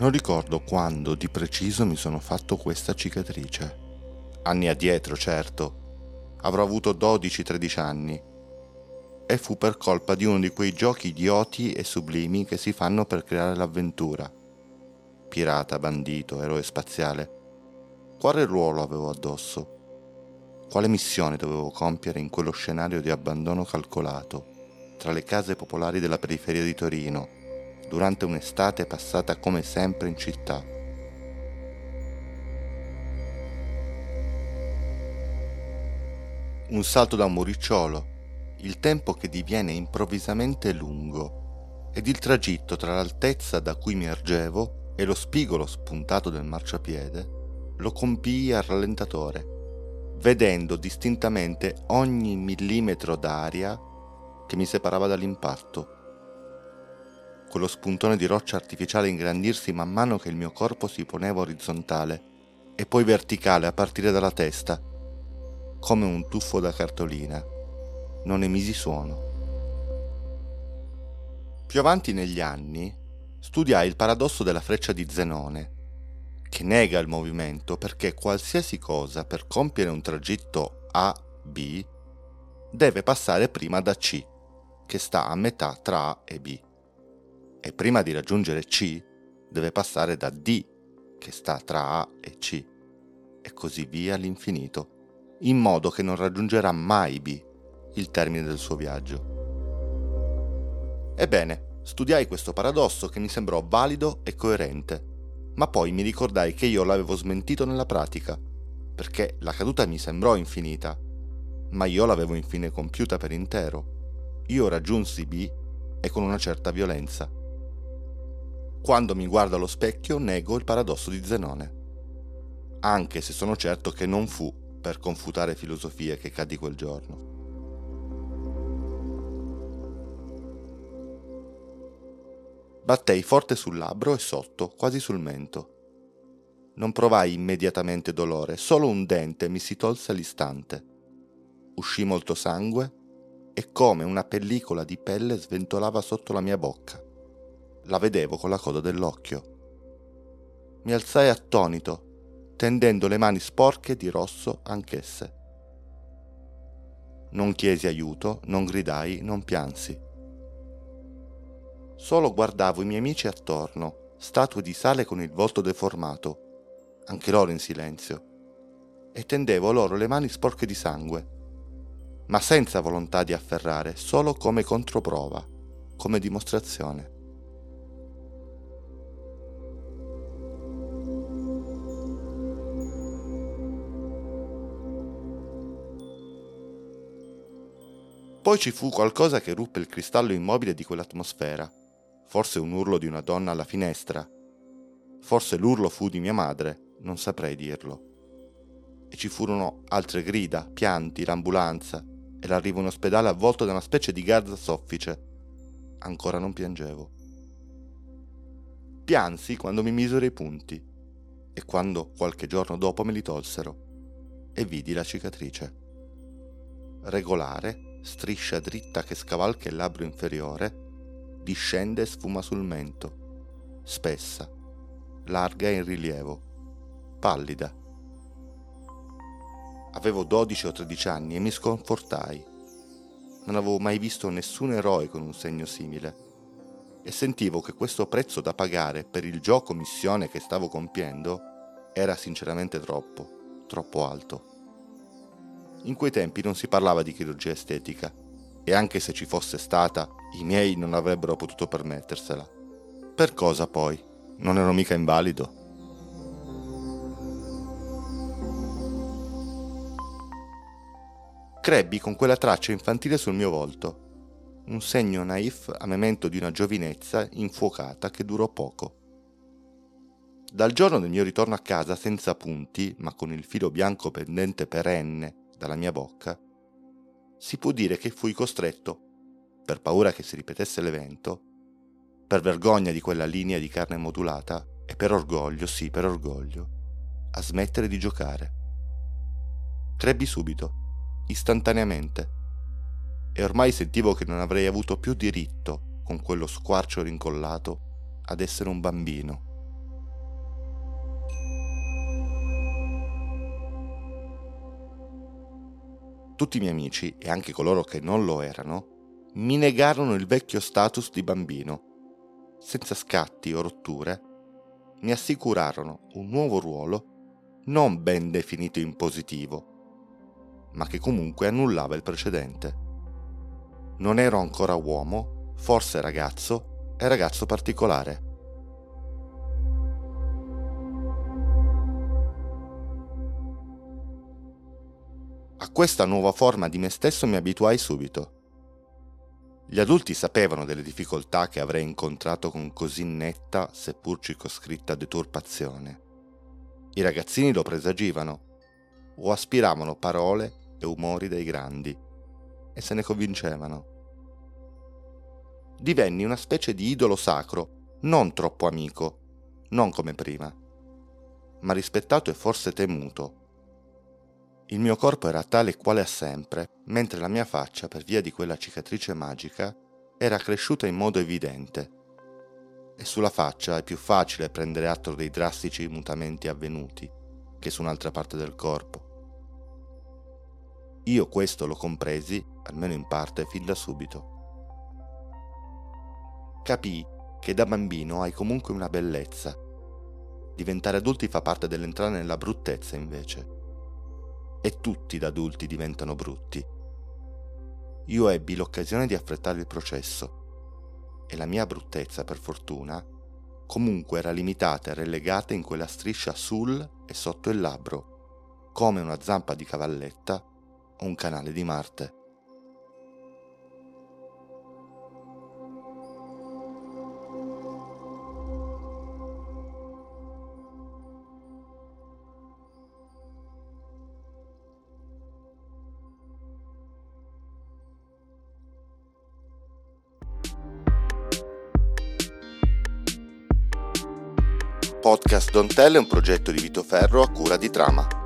Non ricordo quando di preciso mi sono fatto questa cicatrice. Anni addietro, certo. Avrò avuto 12-13 anni. E fu per colpa di uno di quei giochi idioti e sublimi che si fanno per creare l'avventura. Pirata, bandito, eroe spaziale. Quale ruolo avevo addosso? Quale missione dovevo compiere in quello scenario di abbandono calcolato, tra le case popolari della periferia di Torino, durante un'estate passata come sempre in città? Un salto da un muricciolo, il tempo che diviene improvvisamente lungo, ed il tragitto tra l'altezza da cui mi ergevo e lo spigolo spuntato del marciapiede lo compii al rallentatore vedendo distintamente ogni millimetro d'aria che mi separava dall'impatto. Quello spuntone di roccia artificiale ingrandirsi man mano che il mio corpo si poneva orizzontale e poi verticale a partire dalla testa, come un tuffo da cartolina. Non emisi suono. Più avanti negli anni studiai il paradosso della freccia di Zenone che nega il movimento perché qualsiasi cosa per compiere un tragitto A-B deve passare prima da C, che sta a metà tra A e B. E prima di raggiungere C deve passare da D, che sta tra A e C, e così via all'infinito, in modo che non raggiungerà mai B, il termine del suo viaggio. Ebbene, studiai questo paradosso che mi sembrò valido e coerente ma poi mi ricordai che io l'avevo smentito nella pratica, perché la caduta mi sembrò infinita, ma io l'avevo infine compiuta per intero. Io raggiunsi B e con una certa violenza. Quando mi guardo allo specchio nego il paradosso di Zenone, anche se sono certo che non fu per confutare filosofie che caddi quel giorno. Battei forte sul labbro e sotto, quasi sul mento. Non provai immediatamente dolore, solo un dente mi si tolse all'istante. Uscì molto sangue e come una pellicola di pelle sventolava sotto la mia bocca. La vedevo con la coda dell'occhio. Mi alzai attonito, tendendo le mani sporche di rosso anch'esse. Non chiesi aiuto, non gridai, non piansi. Solo guardavo i miei amici attorno, statue di sale con il volto deformato, anche loro in silenzio, e tendevo loro le mani sporche di sangue, ma senza volontà di afferrare, solo come controprova, come dimostrazione. Poi ci fu qualcosa che ruppe il cristallo immobile di quell'atmosfera forse un urlo di una donna alla finestra, forse l'urlo fu di mia madre, non saprei dirlo. E ci furono altre grida, pianti, l'ambulanza e l'arrivo in ospedale avvolto da una specie di garza soffice. Ancora non piangevo. Piansi quando mi misero i punti e quando qualche giorno dopo me li tolsero e vidi la cicatrice. Regolare, striscia dritta che scavalca il labbro inferiore, discende e sfuma sul mento, spessa, larga e in rilievo, pallida. Avevo 12 o 13 anni e mi sconfortai. Non avevo mai visto nessun eroe con un segno simile e sentivo che questo prezzo da pagare per il gioco missione che stavo compiendo era sinceramente troppo, troppo alto. In quei tempi non si parlava di chirurgia estetica e anche se ci fosse stata, i miei non avrebbero potuto permettersela. Per cosa poi? Non ero mica invalido. Crebbi con quella traccia infantile sul mio volto, un segno naif a memento di una giovinezza infuocata che durò poco. Dal giorno del mio ritorno a casa senza punti, ma con il filo bianco pendente perenne dalla mia bocca, si può dire che fui costretto, per paura che si ripetesse l'evento, per vergogna di quella linea di carne modulata e per orgoglio, sì, per orgoglio, a smettere di giocare. Crebbi subito, istantaneamente, e ormai sentivo che non avrei avuto più diritto, con quello squarcio rincollato, ad essere un bambino. Tutti i miei amici e anche coloro che non lo erano mi negarono il vecchio status di bambino. Senza scatti o rotture, mi assicurarono un nuovo ruolo non ben definito in positivo, ma che comunque annullava il precedente. Non ero ancora uomo, forse ragazzo e ragazzo particolare. A questa nuova forma di me stesso mi abituai subito. Gli adulti sapevano delle difficoltà che avrei incontrato con così netta, seppur circoscritta deturpazione. I ragazzini lo presagivano, o aspiravano parole e umori dei grandi, e se ne convincevano. Divenni una specie di idolo sacro, non troppo amico, non come prima, ma rispettato e forse temuto il mio corpo era tale e quale a sempre, mentre la mia faccia, per via di quella cicatrice magica, era cresciuta in modo evidente. E sulla faccia è più facile prendere atto dei drastici mutamenti avvenuti che su un'altra parte del corpo. Io questo lo compresi, almeno in parte, fin da subito. Capii che da bambino hai comunque una bellezza. Diventare adulti fa parte dell'entrare nella bruttezza invece e tutti da adulti diventano brutti. Io ebbi l'occasione di affrettare il processo e la mia bruttezza, per fortuna, comunque era limitata e relegata in quella striscia sul e sotto il labbro, come una zampa di cavalletta o un canale di Marte. Podcast Don't Tell è un progetto di Vito Ferro a cura di Trama.